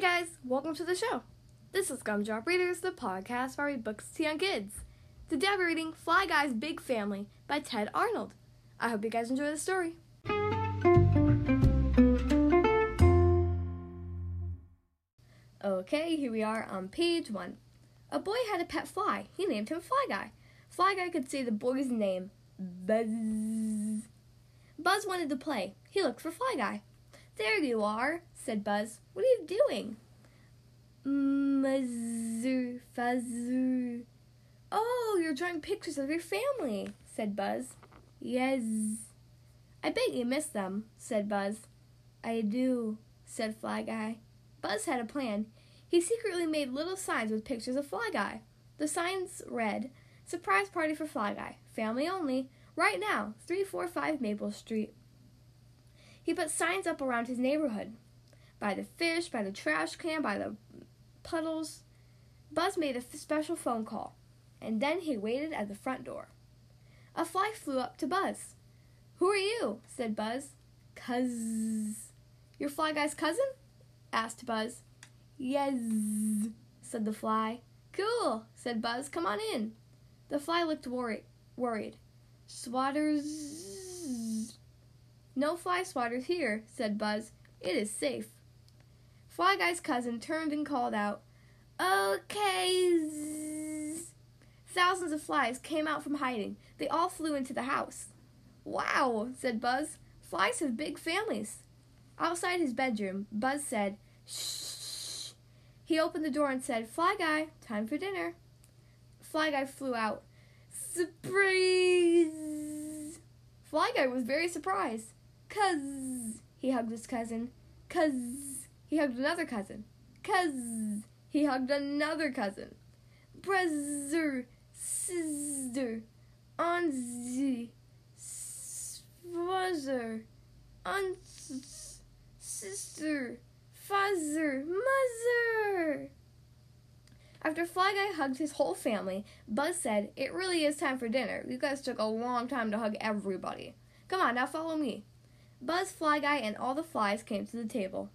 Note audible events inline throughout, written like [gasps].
Hey guys, welcome to the show. This is Gumdrop Readers, the podcast where I read books to young kids. Today we're reading Fly Guy's Big Family by Tedd Arnold. I hope you guys enjoy the story. Okay, here we are on page one. A boy had a pet fly. He named him Fly Guy. Fly Guy could say the boy's name, Buzz. Buzz wanted to play. He looked for Fly Guy. There you are, said Buzz. What are you doing? Muzzer, fuzzer. Oh, you're drawing pictures of your family, said Buzz. Yes. I bet you miss them, said Buzz. I do, said Fly Guy. Buzz had a plan. He secretly made little signs with pictures of Fly Guy. The signs read, Surprise party for Fly Guy, family only, right now, 345 Maple Street. He put signs up around his neighborhood by the fish, by the trash can, by the puddles. Buzz made a special phone call, and then he waited at the front door. A fly flew up to Buzz. Who are you? said Buzz. Cuz. Your fly guy's cousin? asked Buzz. Yes, said the fly. Cool, said Buzz. Come on in. The fly looked worried. worried. Swatters. No fly swatters here, said Buzz. It is safe. Fly Guy's cousin turned and called out, Okay. Thousands of flies came out from hiding. They all flew into the house. Wow, said Buzz. Flies have big families. Outside his bedroom, Buzz said, Shh. He opened the door and said, Fly Guy, time for dinner. Fly Guy flew out. Surprise! Fly Guy was very surprised. Cuz, he hugged his cousin. Cuz, he hugged another cousin. Cuz, he hugged another cousin. Brother, sister, auntie, father, aunt, sister, father, mother. After Fly Guy hugged his whole family, Buzz said, It really is time for dinner. You guys took a long time to hug everybody. Come on, now follow me. Buzz, Fly Guy, and all the flies came to the table.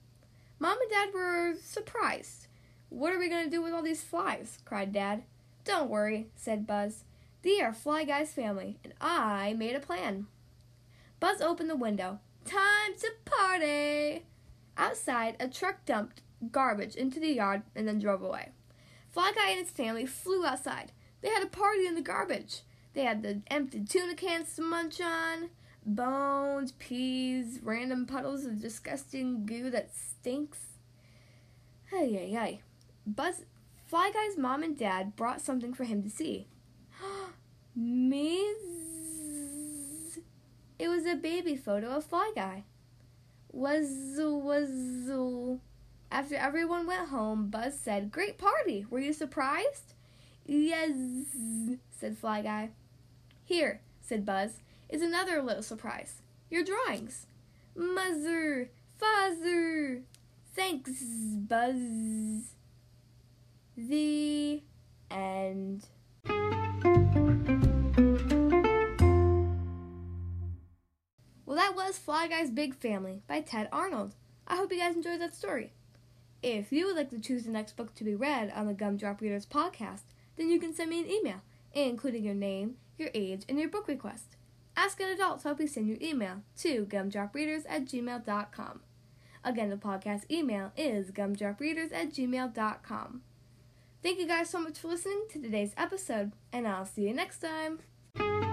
Mom and Dad were surprised. What are we going to do with all these flies? cried Dad. Don't worry, said Buzz. They are Fly Guy's family, and I made a plan. Buzz opened the window. Time to party! Outside, a truck dumped garbage into the yard and then drove away. Fly Guy and his family flew outside. They had a party in the garbage. They had the empty tuna cans to munch on, bones, peas, random puddles of disgusting goo that stinks. Hey, hey, hey. Buzz, Fly Guy's mom and dad brought something for him to see. [gasps] Miss. It was a baby photo of Fly Guy. Wuzzle, wuzzle. After everyone went home, Buzz said, Great party! Were you surprised? Yes, said Fly Guy. Here, said Buzz, is another little surprise. Your drawings. Mother, father. Thanks, Buzz. The end. Well, that was Fly Guy's Big Family by Tedd Arnold. I hope you guys enjoyed that story. If you would like to choose the next book to be read on the Gumdrop Readers podcast, then you can send me an email, including your name, your age, and your book request. Ask an adult to help you send your email to gumdropreaders at gmail.com. Again, the podcast email is gumdropreaders at gmail.com. Thank you guys so much for listening to today's episode, and I'll see you next time.